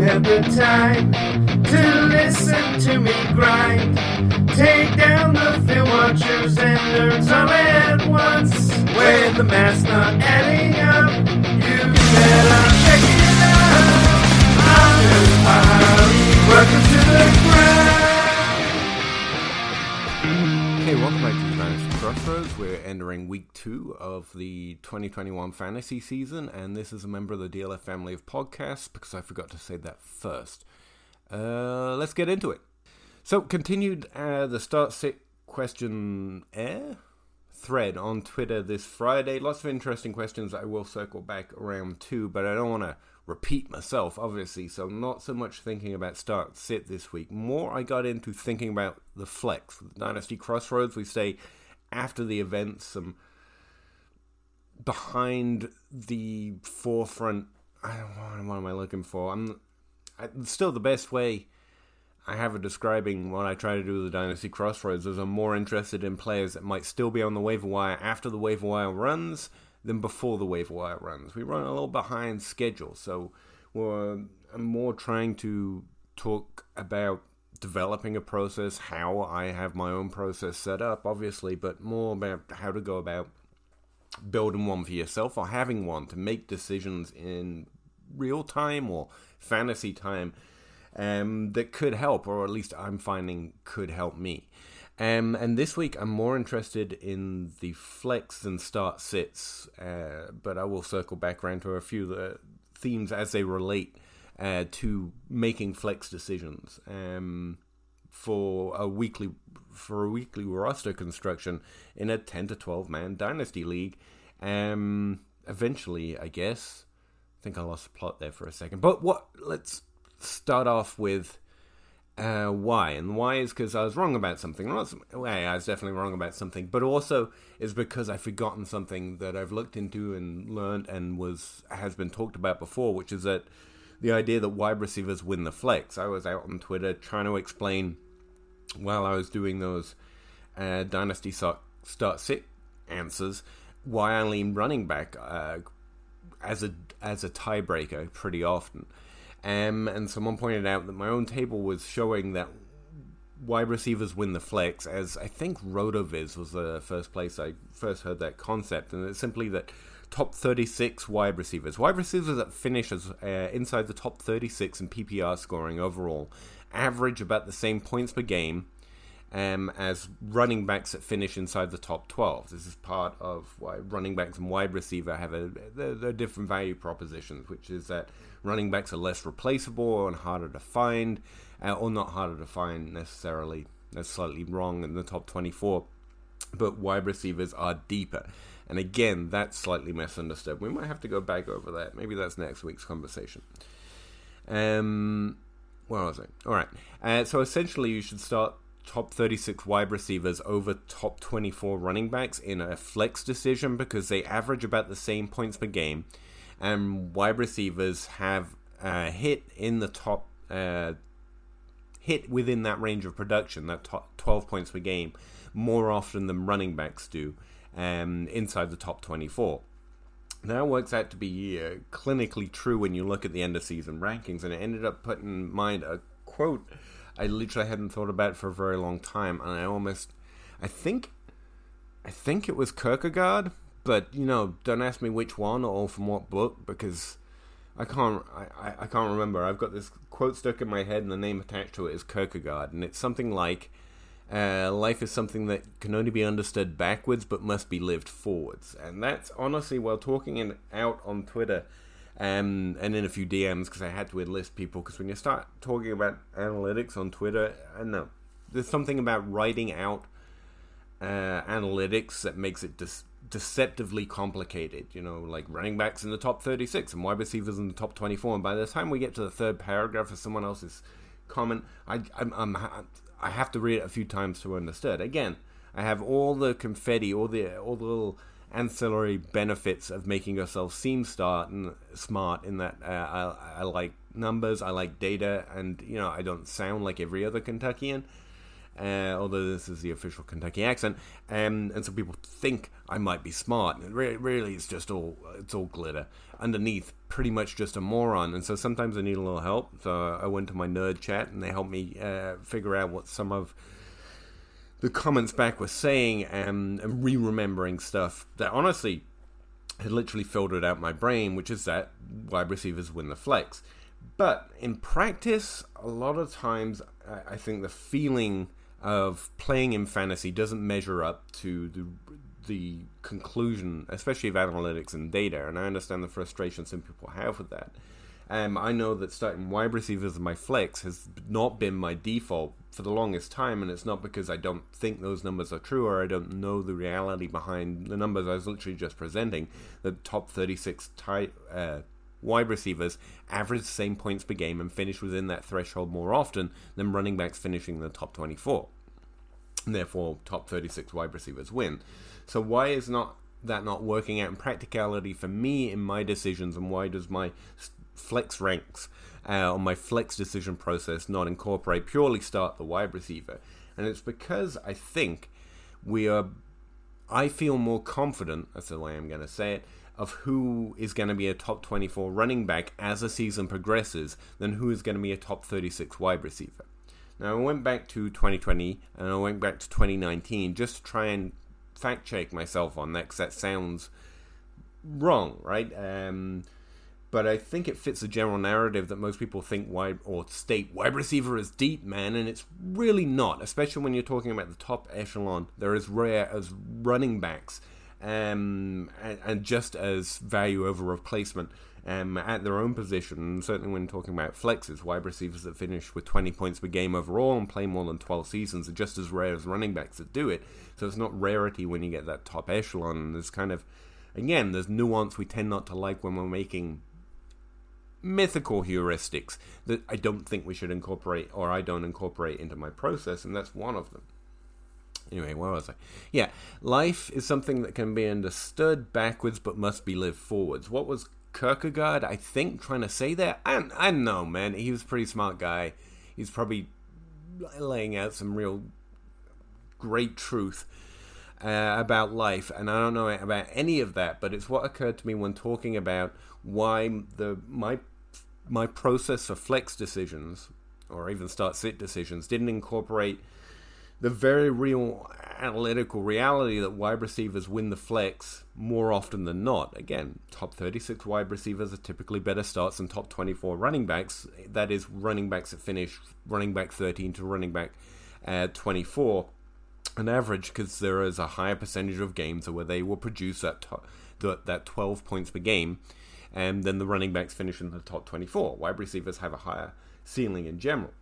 have the time to listen to me grind. Take down the film watchers and nerds all at once. When the math's not adding up, you better check it out. I'm just Polly. Welcome to the ground. Okay, welcome back Crossroads. We're entering week two of the 2021 fantasy season, and this is a member of the DLF family of podcasts because I forgot to say that first. Uh, let's get into it. So, continued uh, the start sit question air thread on Twitter this Friday. Lots of interesting questions I will circle back around to, but I don't want to repeat myself, obviously. So, not so much thinking about start sit this week. More, I got into thinking about the flex. Dynasty Crossroads, we say after the event, some um, behind the forefront. I don't know, what am I looking for? I'm I, still the best way I have of describing what I try to do with the Dynasty Crossroads is I'm more interested in players that might still be on the waiver wire after the waiver wire runs than before the waiver wire runs. We run a little behind schedule, so we're I'm more trying to talk about developing a process, how I have my own process set up, obviously, but more about how to go about building one for yourself or having one to make decisions in real time or fantasy time um, that could help, or at least I'm finding could help me. Um, and this week I'm more interested in the flex and start sits, uh, but I will circle back around to a few of the themes as they relate uh, to making flex decisions um, for a weekly for a weekly roster construction in a 10 to 12 man dynasty league. Um, eventually, I guess. I think I lost the plot there for a second. But what? Let's start off with uh, why, and why is because I was wrong about something. Not some, well, I was definitely wrong about something, but also is because I've forgotten something that I've looked into and learned and was has been talked about before, which is that the idea that wide receivers win the flex. I was out on Twitter trying to explain while I was doing those uh, dynasty start sit answers why I lean running back uh, as a as a tiebreaker pretty often. Um, and someone pointed out that my own table was showing that wide receivers win the flex, as I think Rotoviz was the first place I first heard that concept, and it's simply that top 36 wide receivers, wide receivers that finish as uh, inside the top 36 in PPR scoring overall, average about the same points per game um, as running backs that finish inside the top 12. This is part of why running backs and wide receiver have a they're, they're different value propositions, which is that running backs are less replaceable and harder to find, uh, or not harder to find necessarily. That's slightly wrong in the top 24, but wide receivers are deeper. And again, that's slightly misunderstood. We might have to go back over that. Maybe that's next week's conversation. Um, where was I? All right. Uh, so essentially, you should start top 36 wide receivers over top 24 running backs in a flex decision because they average about the same points per game, and wide receivers have uh, hit in the top uh, hit within that range of production, that top 12 points per game, more often than running backs do um, inside the top 24. That works out to be uh, clinically true when you look at the end of season rankings, and it ended up putting in mind a quote I literally hadn't thought about for a very long time, and I almost, I think, I think it was Kierkegaard, but you know, don't ask me which one or from what book because I can't, I, I, I can't remember. I've got this quote stuck in my head, and the name attached to it is Kierkegaard, and it's something like. Uh, life is something that can only be understood backwards but must be lived forwards. And that's honestly, while talking in, out on Twitter, um, and in a few DMs because I had to enlist people. Because when you start talking about analytics on Twitter, I know, there's something about writing out uh, analytics that makes it deceptively complicated. You know, like running backs in the top 36 and wide receivers in the top 24. And by the time we get to the third paragraph of someone else's comment, I, I'm, I'm, I have to read it a few times to understand. Again, I have all the confetti, all the all the little ancillary benefits of making yourself seem smart and smart in that uh, I, I, like numbers, I like data, and you know I don't sound like every other Kentuckian. Uh, although this is the official Kentucky accent, um, and so people think I might be smart. And really, really, it's just all it's all glitter underneath. Pretty much just a moron, and so sometimes I need a little help. So I went to my nerd chat, and they helped me uh, figure out what some of the comments back were saying, um, and re-remembering stuff that honestly had literally filtered out my brain, which is that wide receivers win the flex. But in practice, a lot of times, I think the feeling of playing in fantasy doesn't measure up to the the conclusion, especially of analytics and data. And I understand the frustration some people have with that. Um, I know that starting wide receivers in my flex has not been my default for the longest time, and it's not because I don't think those numbers are true or I don't know the reality behind the numbers I was literally just presenting. The top 36 type, uh, wide receivers average the same points per game and finish within that threshold more often than running backs finishing in the top 24 and therefore top 36 wide receivers win. So why is not that not working out in practicality for me in my decisions, and why does my flex ranks uh, on my flex decision process not incorporate purely start the wide receiver? And it's because I think we are. I feel more confident. That's the way I'm going to say it. Of who is going to be a top 24 running back as the season progresses than who is going to be a top 36 wide receiver. Now, I went back to 2020 and I went back to 2019 just to try and fact check myself on that because that sounds wrong, right? Um, but I think it fits the general narrative that most people think wide or state wide receiver is deep, man, and it's really not. Especially when you're talking about the top echelon, they're as rare as running backs, um, and, and just as value over replacement um, at their own position. Certainly when talking about flexes, wide receivers that finish with 20 points per game overall and play more than 12 seasons are just as rare as running backs that do it. So it's not rarity when you get that top echelon. And there's kind of, again, there's nuance we tend not to like when we're making mythical heuristics that I don't think we should incorporate or I don't incorporate into my process, and that's one of them. Anyway, where was I? Yeah, life is something that can be understood backwards but must be lived forwards. What was Kierkegaard, I think, trying to say that. I, I don't know, man. He was a pretty smart guy. He's probably laying out some real great truth uh, about life, and I don't know about any of that. But it's what occurred to me when talking about why the my my process for flex decisions or even start sit decisions didn't incorporate the very real analytical reality that wide receivers win the flex more often than not. Again, top 36 wide receivers are typically better starts than top 24 running backs. That is, running backs that finish running back 13 to running back uh, 24 on average, because there is a higher percentage of games where they will produce that, to- that 12 points per game, and then the running backs finish in the top 24. Wide receivers have a higher ceiling in general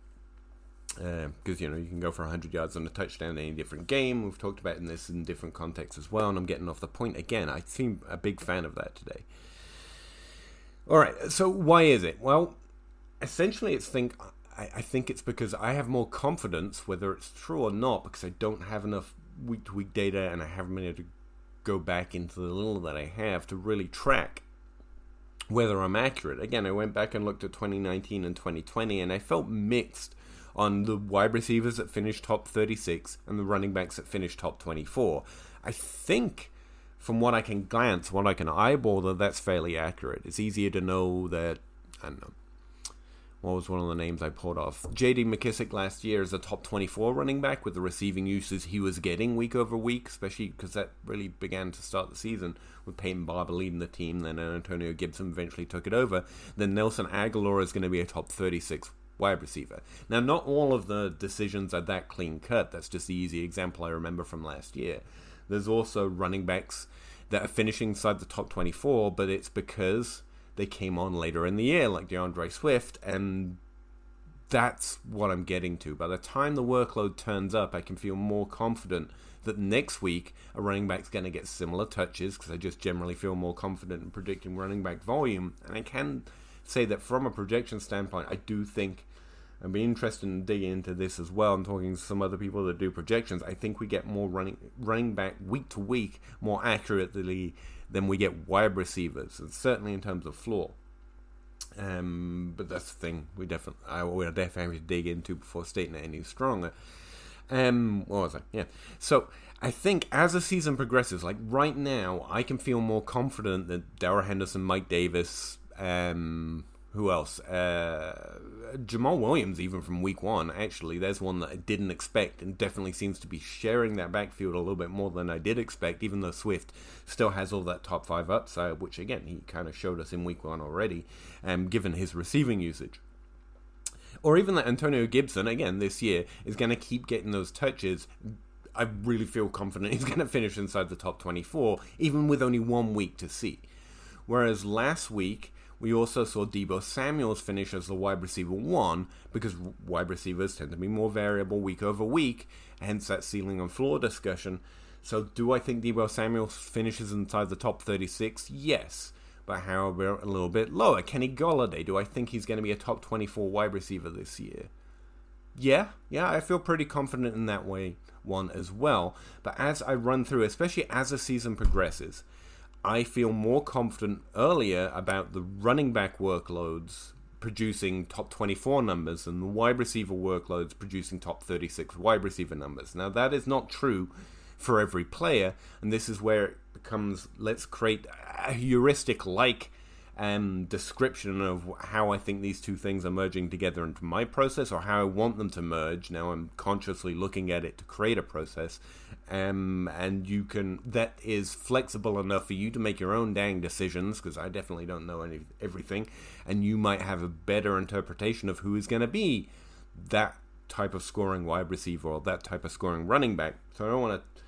because uh, you know you can go for 100 yards on a touchdown in any different game. We've talked about in this in different contexts as well, and I'm getting off the point again. I seem a big fan of that today. All right, so why is it? Well, essentially, it's think I, I think it's because I have more confidence, whether it's true or not, because I don't have enough week to week data, and I haven't been able to go back into the little that I have to really track whether I'm accurate. Again, I went back and looked at 2019 and 2020, and I felt mixed on the wide receivers that finished top 36 and the running backs that finished top 24. I think, from what I can glance, what I can eyeball, that that's fairly accurate. It's easier to know that, I don't know, what was one of the names I pulled off? J.D. McKissick last year is a top 24 running back with the receiving uses he was getting week over week, especially because that really began to start the season with Peyton Barber leading the team. Then Antonio Gibson eventually took it over. Then Nelson Agholor is going to be a top 36 wide receiver. Now, not all of the decisions are that clean cut. That's just the easy example I remember from last year. There's also running backs that are finishing inside the top 24, but it's because they came on later in the year, like D'Andre Swift, and that's what I'm getting to. By the time the workload turns up, I can feel more confident that next week a running back's going to get similar touches because I just generally feel more confident in predicting running back volume, and I can say that from a projection standpoint, I do think I'd be interested in digging into this as well. I'm talking to some other people that do projections. I think we get more running running back week to week more accurately than we get wide receivers, and certainly in terms of floor. Um, but that's the thing we definitely I will definitely to dig into before stating it any stronger. Um, what was I? Yeah. So I think as the season progresses, like right now, I can feel more confident that Darrell Henderson, Mike Davis, um, who else? Uh, Jamaal Williams, even from week one, actually, there's one that I didn't expect and definitely seems to be sharing that backfield a little bit more than I did expect, even though Swift still has all that top five upside, which again, he kind of showed us in week one already, um, given his receiving usage. Or even that Antonio Gibson, again, this year, is going to keep getting those touches I really feel confident he's going to finish inside the top 24, even with only one week to see. Whereas last week, we also saw Deebo Samuels finish as the wide receiver one because wide receivers tend to be more variable week over week, hence that ceiling and floor discussion. So, do I think Deebo Samuels finishes inside the top 36? Yes. But how about a little bit lower? Kenny Golladay, do I think he's going to be a top 24 wide receiver this year? Yeah, yeah, I feel pretty confident in that way one as well. But as I run through, especially as the season progresses, I feel more confident earlier about the running back workloads producing top 24 numbers and the wide receiver workloads producing top 36 wide receiver numbers. Now, that is not true for every player, and this is where it becomes let's create a heuristic like um, description of how I think these two things are merging together into my process or how I want them to merge. Now I'm consciously looking at it to create a process. Um, and you can, that is flexible enough for you to make your own dang decisions because I definitely don't know any, everything. And you might have a better interpretation of who is going to be that type of scoring wide receiver or that type of scoring running back. So I don't want to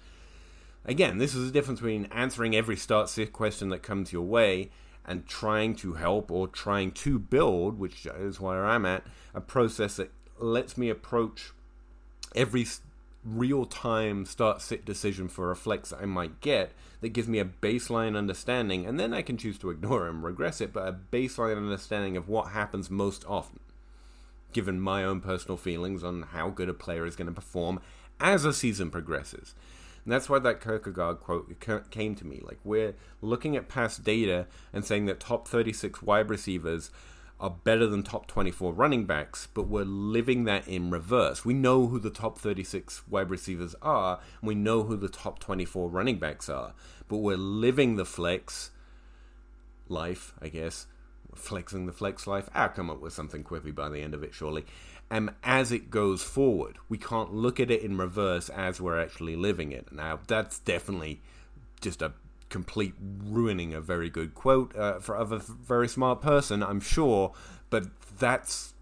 again, this is the difference between answering every start sit question that comes your way and trying to help or trying to build, which is where I'm at, a process that lets me approach every real time start sit decision for a flex I might get that gives me a baseline understanding, and then I can choose to ignore and regress it, but a baseline understanding of what happens most often, given my own personal feelings on how good a player is going to perform as a season progresses. And that's why that Kierkegaard quote came to me. Like, we're looking at past data and saying that top 36 wide receivers are better than top 24 running backs, but we're living that in reverse. We know who the top 36 wide receivers are, and we know who the top 24 running backs are, but we're living the flex life, I guess. Flexing the flex life. I'll come up with something quippy by the end of it, surely um, as it goes forward. We can't look at it in reverse as we're actually living it. Now, that's definitely just a complete ruining a very good quote uh, for a very smart person, I'm sure, but that's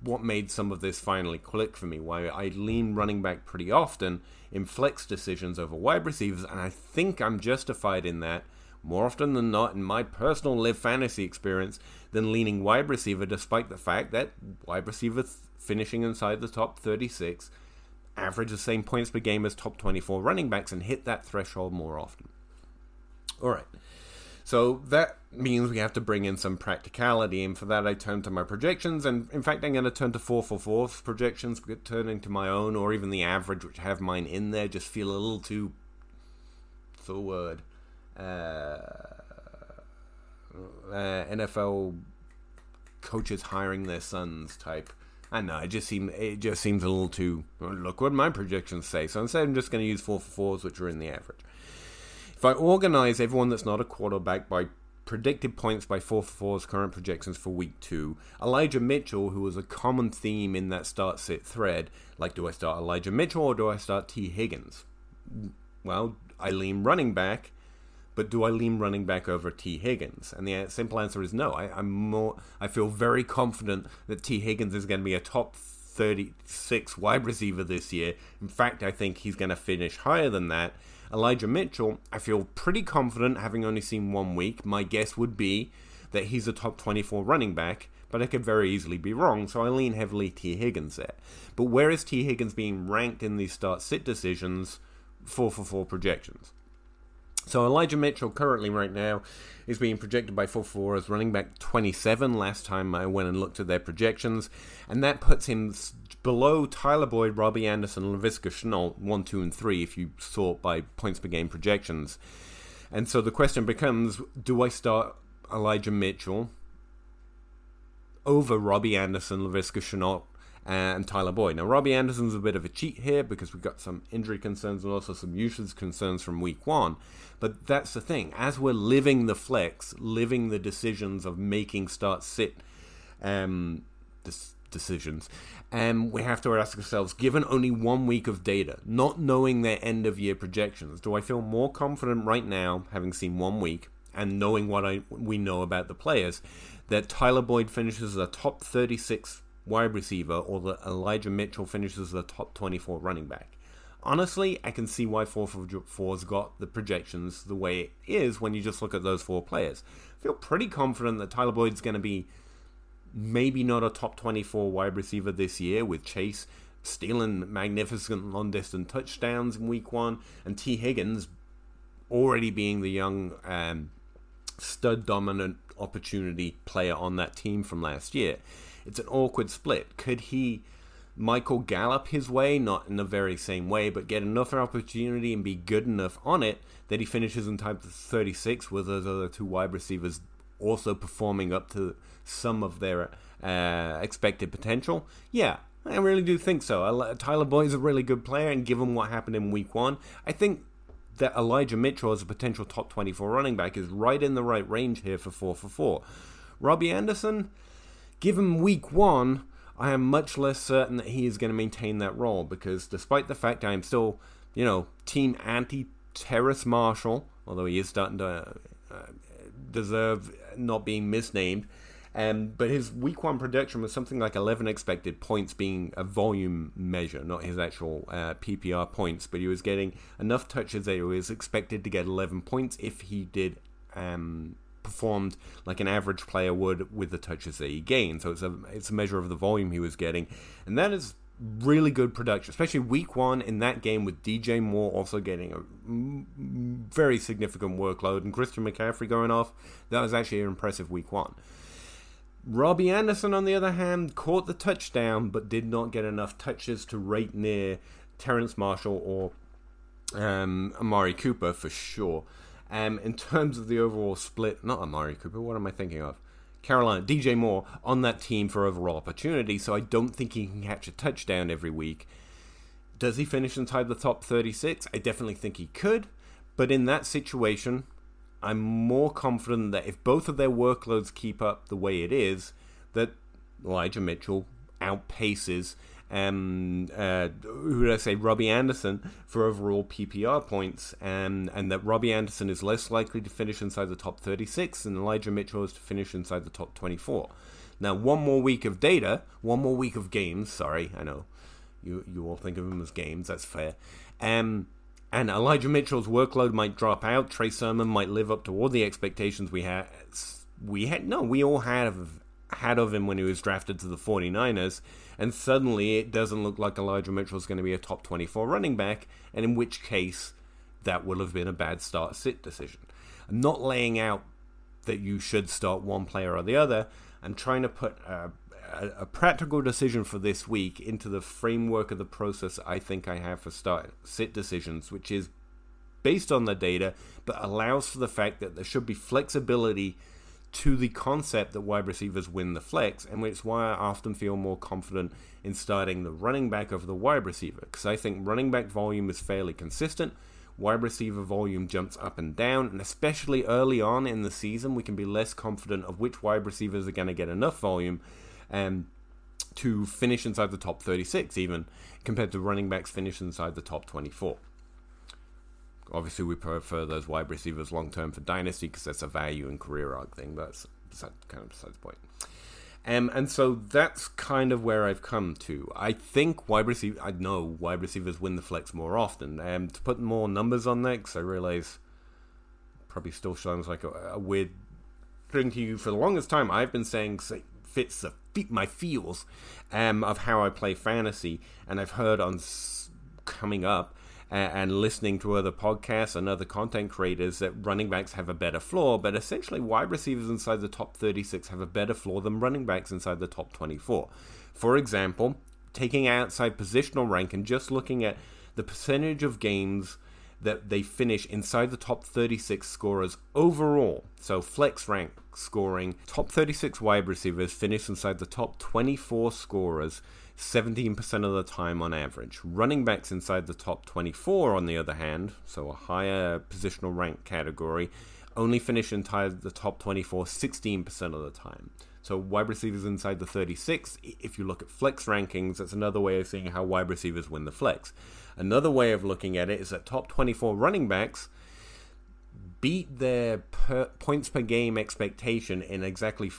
what made some of this finally click for me. Why I lean running back pretty often in flex decisions over wide receivers, and I think I'm justified in that more often than not in my personal live fantasy experience than leaning wide receiver, despite the fact that wide receiver finishing inside the top 36, average the same points per game as top 24 running backs, and hit that threshold more often. All right. So that means we have to bring in some practicality, and for that I turn to my projections. And in fact, I'm going to turn to 4 for 4 projections, turning to my own or even the average, which have mine in there, just feel a little too. the word? Uh, uh, NFL coaches hiring their sons type I know it just seems it just seems a little too. Look what my projections say. So instead, I'm just going to use four for fours, which are in the average. If I organize everyone that's not a quarterback by predicted points by 4 for 4's current projections for week 2. Elijah Mitchell, who was a common theme in that start sit thread, like do I start Elijah Mitchell or do I start Tee Higgins? Well, I lean running back, but do I lean running back over Tee Higgins? And the simple answer is no. I, am more. I feel very confident that Tee Higgins is going to be a top 36 wide receiver this year. In fact, I think he's going to finish higher than that. Elijah Mitchell, I feel pretty confident, having only seen one week. My guess would be that he's a top 24 running back, but I could very easily be wrong, so I lean heavily Tee Higgins there. But where is Tee Higgins being ranked in these start sit decisions? 4 for 4 projections. So Elijah Mitchell currently right now is being projected by 4-4 as running back 27 last time I went and looked at their projections, and that puts him below Tyler Boyd, Robbie Anderson, and Laviska Shenault 1, 2, and 3 if you sort by points per game projections. And so the question becomes do I start Elijah Mitchell over Robbie Anderson, Laviska Shenault, and Tyler Boyd. Now, Robbie Anderson's a bit of a cheat here because we've got some injury concerns and also some usage concerns from week one. But that's the thing. As we're living the flex, living the decisions of making start sit um, decisions, um, we have to ask ourselves given only one week of data, not knowing their end of year projections, do I feel more confident right now, having seen one week, and knowing what I we know about the players, that Tyler Boyd finishes a top 36 wide receiver or that Elijah Mitchell finishes the top 24 running back. Honestly, I can see why 444's got the projections the way it is when you just look at those four players. I feel pretty confident that Tyler Boyd's going to be maybe not a top 24 wide receiver this year with Chase stealing magnificent long distance touchdowns in week one and Tee Higgins already being the young um, stud dominant opportunity player on that team from last year. It's an awkward split. Could he Michael Gallup his way, not in the very same way, but get enough opportunity and be good enough on it that he finishes in to 36 with those other two wide receivers also performing up to some of their uh, expected potential? Yeah, I really do think so. Tyler Boyd is a really good player, and given what happened in week one, I think that Elijah Mitchell as a potential top 24 running back is right in the right range here for 4 for 4. Robbie Anderson, given week one, I am much less certain that he is going to maintain that role because despite the fact I am still, you know, team anti Terrace Marshall, although he is starting to uh, deserve not being misnamed, um, but his week one production was something like 11 expected points, being a volume measure, not his actual uh, PPR points. But he was getting enough touches that he was expected to get 11 points if he did um, performed like an average player would with the touches that he gained. So it's a it's a measure of the volume he was getting, and that is really good production, especially week one in that game with DJ Moore also getting a very significant workload and Christian McCaffrey going off. That was actually an impressive week one. Robbie Anderson, on the other hand, caught the touchdown but did not get enough touches to rate near Terrence Marshall or um, Amari Cooper for sure. Um, in terms of the overall split, not Amari Cooper, what am I thinking of? Carolina, DJ Moore on that team for overall opportunity, so I don't think he can catch a touchdown every week. Does he finish inside the top 36? I definitely think he could, but in that situation, I'm more confident that if both of their workloads keep up the way it is, that Elijah Mitchell outpaces um, uh, who did I say, Robbie Anderson for overall PPR points, and and that Robbie Anderson is less likely to finish inside the top 36, and Elijah Mitchell is to finish inside the top 24. Now, one more week of data, one more week of games. Sorry, I know you you all think of them as games. That's fair. Um, and Elijah Mitchell's workload might drop out. Trey Sermon might live up to all the expectations we had. We had no, we all had had of him when he was drafted to the 49ers, and suddenly it doesn't look like Elijah Mitchell is going to be a top 24 running back, and in which case that will have been a bad start sit decision. I'm not laying out that you should start one player or the other. I'm trying to put a a, a, practical decision for this week into the framework of the process I think I have for start sit decisions, which is based on the data, but allows for the fact that there should be flexibility to the concept that wide receivers win the flex, and it's why I often feel more confident in starting the running back over the wide receiver, because I think running back volume is fairly consistent. Wide receiver volume jumps up and down, and especially early on in the season, we can be less confident of which wide receivers are going to get enough volume um, to finish inside the top 36, even compared to running backs finish inside the top 24. Obviously, we prefer those wide receivers long term for dynasty because that's a value and career arc thing, but that's kind of besides the point. Um, and so that's kind of where I've come to. I think wide receiver. I know wide receivers win the flex more often. Um, to put more numbers on that, because I realize probably still sounds like a, a, weird thing to you. For the longest time, I've been saying say, fits the my feels um, of how I play fantasy, and I've heard on s- coming up and listening to other podcasts and other content creators that running backs have a better floor, but essentially wide receivers inside the top 36 have a better floor than running backs inside the top 24. For example, taking outside positional rank and just looking at the percentage of games that they finish inside the top 36 scorers overall. So flex rank scoring, top 36 wide receivers finish inside the top 24 scorers 17% of the time on average. Running backs inside the top 24, on the other hand, so a higher positional rank category, only finish inside the top 24 16% of the time. So wide receivers inside the 36, if you look at flex rankings, that's another way of seeing how wide receivers win the flex. Another way of looking at it is that top 24 running backs beat their per, points per game expectation in exactly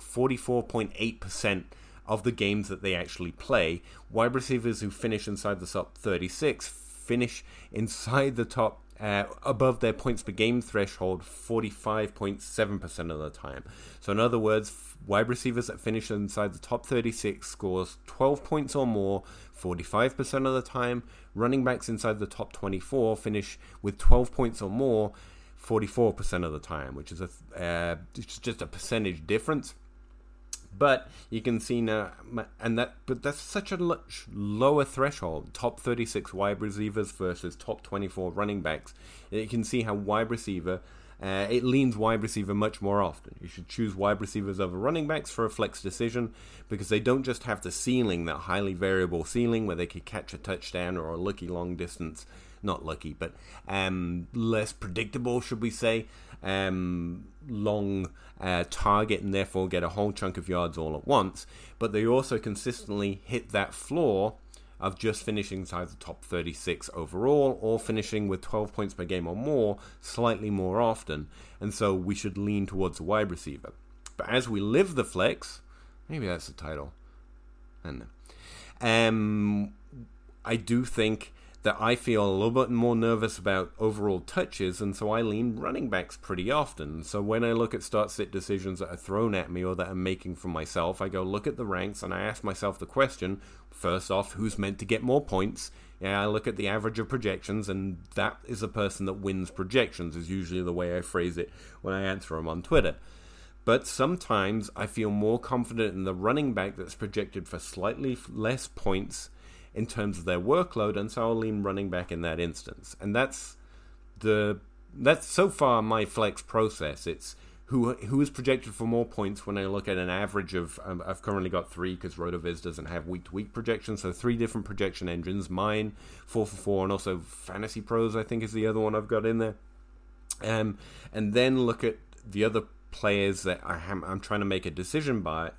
44.8% of the games that they actually play. Wide receivers who finish inside the top 36 finish inside the top uh, above their points per game threshold 45.7% of the time. So, in other words, wide receivers that finish inside the top 36 scores 12 points or more 45% of the time. Running backs inside the top 24 finish with 12 points or more 44% of the time, which is a uh, just a percentage difference. But you can see now, and that, but that's such a much lower threshold. Top 36 wide receivers versus top 24 running backs. You can see how wide receiver, uh, it leans wide receiver much more often. You should choose wide receivers over running backs for a flex decision because they don't just have the ceiling, that highly variable ceiling where they could catch a touchdown or a lucky long distance. Not lucky, but um, less predictable, should we say? Um, long uh, target and therefore get a whole chunk of yards all at once, but they also consistently hit that floor of just finishing inside the top 36 overall or finishing with 12 points per game or more slightly more often. And so we should lean towards a wide receiver. But as we live the flex, maybe that's the title. And um, I do think that I feel a little bit more nervous about overall touches, and so I lean running backs pretty often. So when I look at start sit decisions that are thrown at me or that I'm making for myself, I go look at the ranks and I ask myself the question first off, who's meant to get more points? Yeah, I look at the average of projections, and that is the person that wins projections, is usually the way I phrase it when I answer them on Twitter. But sometimes I feel more confident in the running back that's projected for slightly less points in terms of their workload, and so I'll lean running back in that instance. And that's the that's so far my flex process. It's who who is projected for more points when I look at an average of um, I've currently got three because Rotoviz doesn't have week to week projections, so three different projection engines. Mine, four for four, and also Fantasy Pros I think is the other one I've got in there. Um, and then look at the other players that I am I'm trying to make a decision by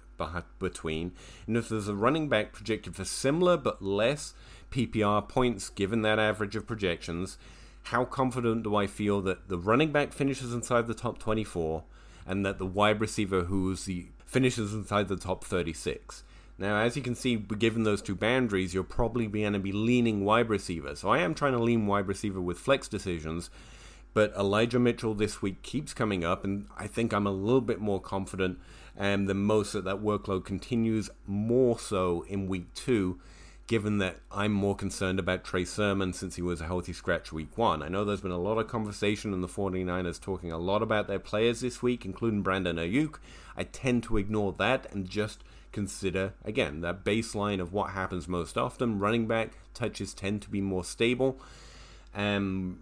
between. And if there's a running back projected for similar but less PPR points given that average of projections, how confident do I feel that the running back finishes inside the top 24 and that the wide receiver who's the finishes inside the top 36? Now, as you can see, given those two boundaries, you're probably going to be leaning wide receiver. So I am trying to lean wide receiver with flex decisions, but Elijah Mitchell this week keeps coming up, and I think I'm a little bit more confident um, than most that that workload continues more so in week two, given that I'm more concerned about Trey Sermon since he was a healthy scratch week one. I know there's been a lot of conversation in the 49ers talking a lot about their players this week, including Brandon Aiyuk. I tend to ignore that and just consider, again, that baseline of what happens most often. Running back touches tend to be more stable. Um,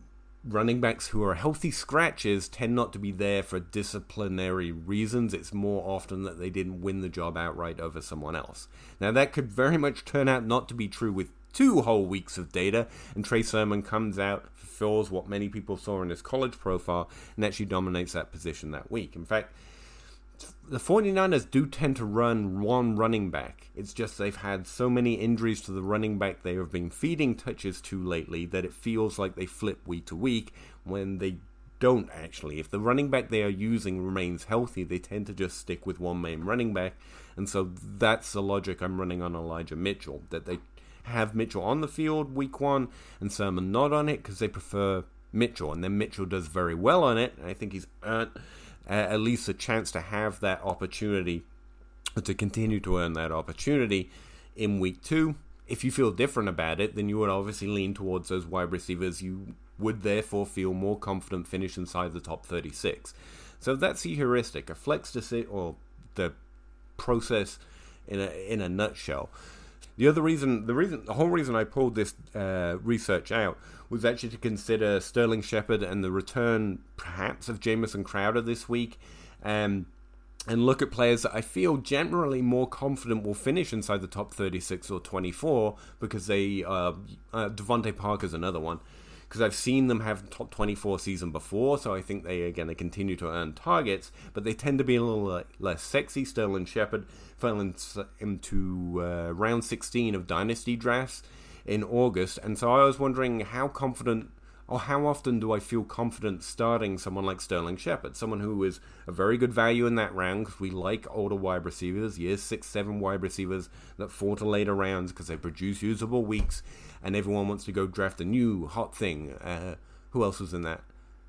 running backs who are healthy scratches tend not to be there for disciplinary reasons. It's more often that they didn't win the job outright over someone else. Now, that could very much turn out not to be true with two whole weeks of data, and Trey Sermon comes out, fulfills what many people saw in his college profile, and actually dominates that position that week. In fact, the 49ers do tend to run one running back. It's just they've had so many injuries to the running back they have been feeding touches to lately that it feels like they flip week to week when they don't actually. If the running back they are using remains healthy, they tend to just stick with one main running back. And so that's the logic I'm running on Elijah Mitchell that they have Mitchell on the field week one and Sermon not on it because they prefer Mitchell. And then Mitchell does very well on it. I think he's earned uh, at least a chance to have that opportunity, to continue to earn that opportunity in week two. If you feel different about it, then you would obviously lean towards those wide receivers. You would therefore feel more confident finish inside the top 36. So that's the heuristic, a flex decision, or the process in a in a nutshell. The other reason, the reason, the whole reason I pulled this uh, research out was actually to consider Sterling Shepard and the return, perhaps, of Jamison Crowder this week. Um, and look at players that I feel generally more confident will finish inside the top 36 or 24 because they, uh, uh, DeVante Parker's another one, because I've seen them have top 24 season before, so I think they are going to continue to earn targets, but they tend to be a little less sexy. Sterling Shepard fell into uh, round 16 of Dynasty drafts in August, and so I was wondering how confident or how often do I feel confident starting someone like Sterling Shepard, someone who is a very good value in that round because we like older wide receivers, years six, seven wide receivers that fall to later rounds because they produce usable weeks, and everyone wants to go draft a new hot thing. Uh, who else was in that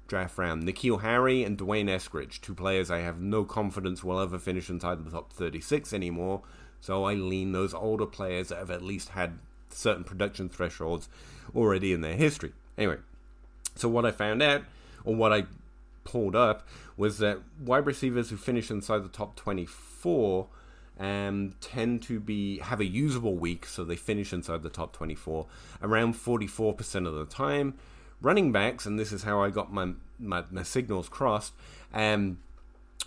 draft round? N'Keal Harry and D'Wayne Eskridge, two players I have no confidence will ever finish inside the top 36 anymore. So I lean those older players that have at least had certain production thresholds already in their history. Anyway, so what I found out, or what I pulled up, was that wide receivers who finish inside the top 24 um, tend to be have a usable week, so they finish inside the top 24 around 44% of the time. Running backs, and this is how I got my my, my signals crossed, um,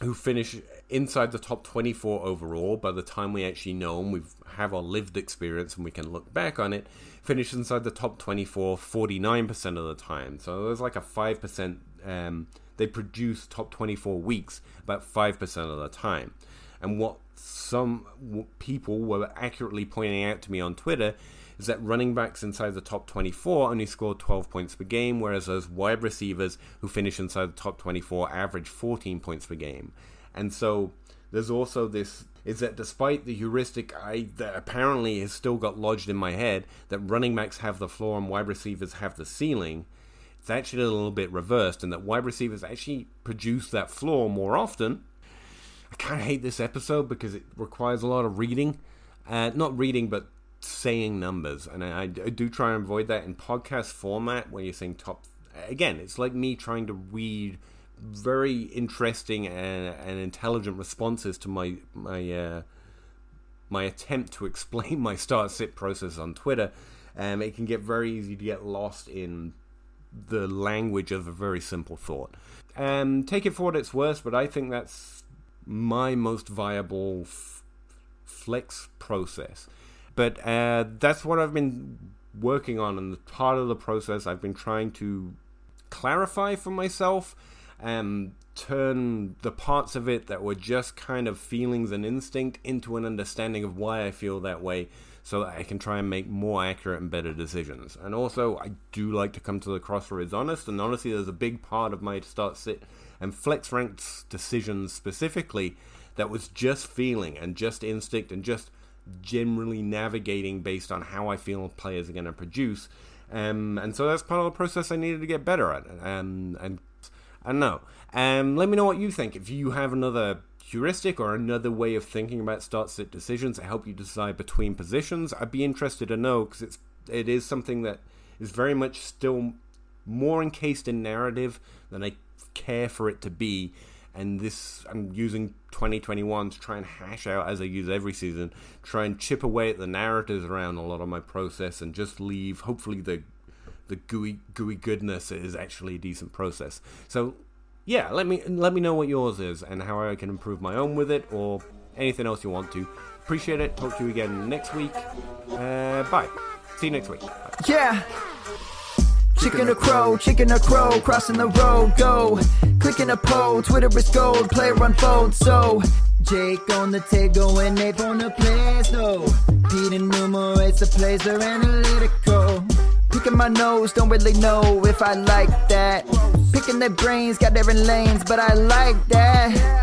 who finish inside the top 24 overall by the time we actually know and we have our lived experience and we can look back on it finish inside the top 24 49% of the time. So there's like a 5%, um, they produce top 24 weeks about 5% of the time. And what some people were accurately pointing out to me on Twitter is that running backs inside the top 24 only score 12 points per game, whereas those wide receivers who finish inside the top 24 average 14 points per game. And so there's also this is that despite the heuristic I that apparently has still got lodged in my head that running backs have the floor and wide receivers have the ceiling, it's actually a little bit reversed, and that wide receivers actually produce that floor more often. I kind of hate this episode because it requires a lot of reading, uh, not reading, but saying numbers, and I, I do try and avoid that in podcast format when you're saying top. Again, it's like me trying to read very interesting and, and intelligent responses to my my uh, my attempt to explain my start sit process on Twitter. Um, it can get very easy to get lost in the language of a very simple thought. Um, take it for what it's worth, but I think that's my most viable f- flex process. But uh, that's what I've been working on, and part of the process I've been trying to clarify for myself um, turn the parts of it that were just kind of feelings and instinct into an understanding of why I feel that way so that I can try and make more accurate and better decisions. And also, I do like to come to the crossroads honest, and honestly, there's a big part of my start sit and flex ranks decisions specifically that was just feeling and just instinct and just generally navigating based on how I feel players are going to produce. Um, and so that's part of the process I needed to get better at. Um, and I don't know. Um, let me know what you think. If you have another heuristic or another way of thinking about start sit decisions to help you decide between positions, I'd be interested to know because it's it is something that is very much still more encased in narrative than I care for it to be. And this, I'm using 2021 to try and hash out, as I use every season, try and chip away at the narratives around a lot of my process and just leave, hopefully, the the gooey gooey goodness is actually a decent process. So yeah, let me let me know what yours is and how I can improve my own with it or anything else you want to. Appreciate it. Talk to you again next week. Uh, bye. See you next week. Bye. Yeah. Chicken or crow, chicken or crow, crossing the road, go. Clicking a poll, Twitter is gold, player unfold, so. Jake on the table and Nate on the place, though. Pete enumerates the plays, they're analytical. Picking my nose, don't really know if I like that. Picking their brains, got different lanes, but I like that.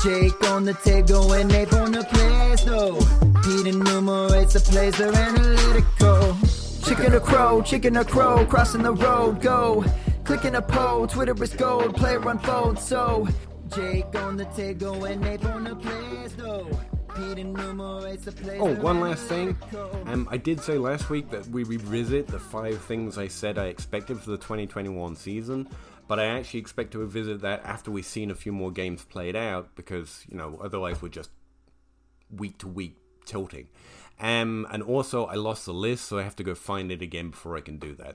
Jake on the table and Nate on the place, though. Pete enumerates the plays, they're analytical. Chicken or crow, chicken or crow, crossing the road, go. Clicking a poll, Twitter is gold, player unfold, so. Jake on the table and Nate on the players, though. Oh, one last thing. Um, I did say last week that we revisit the five things I said I expected for the 2021 season, but I actually expect to revisit that after we've seen a few more games played out because, you know, otherwise we're just week to week tilting. Um, and also, I lost the list, so I have to go find it again before I can do that.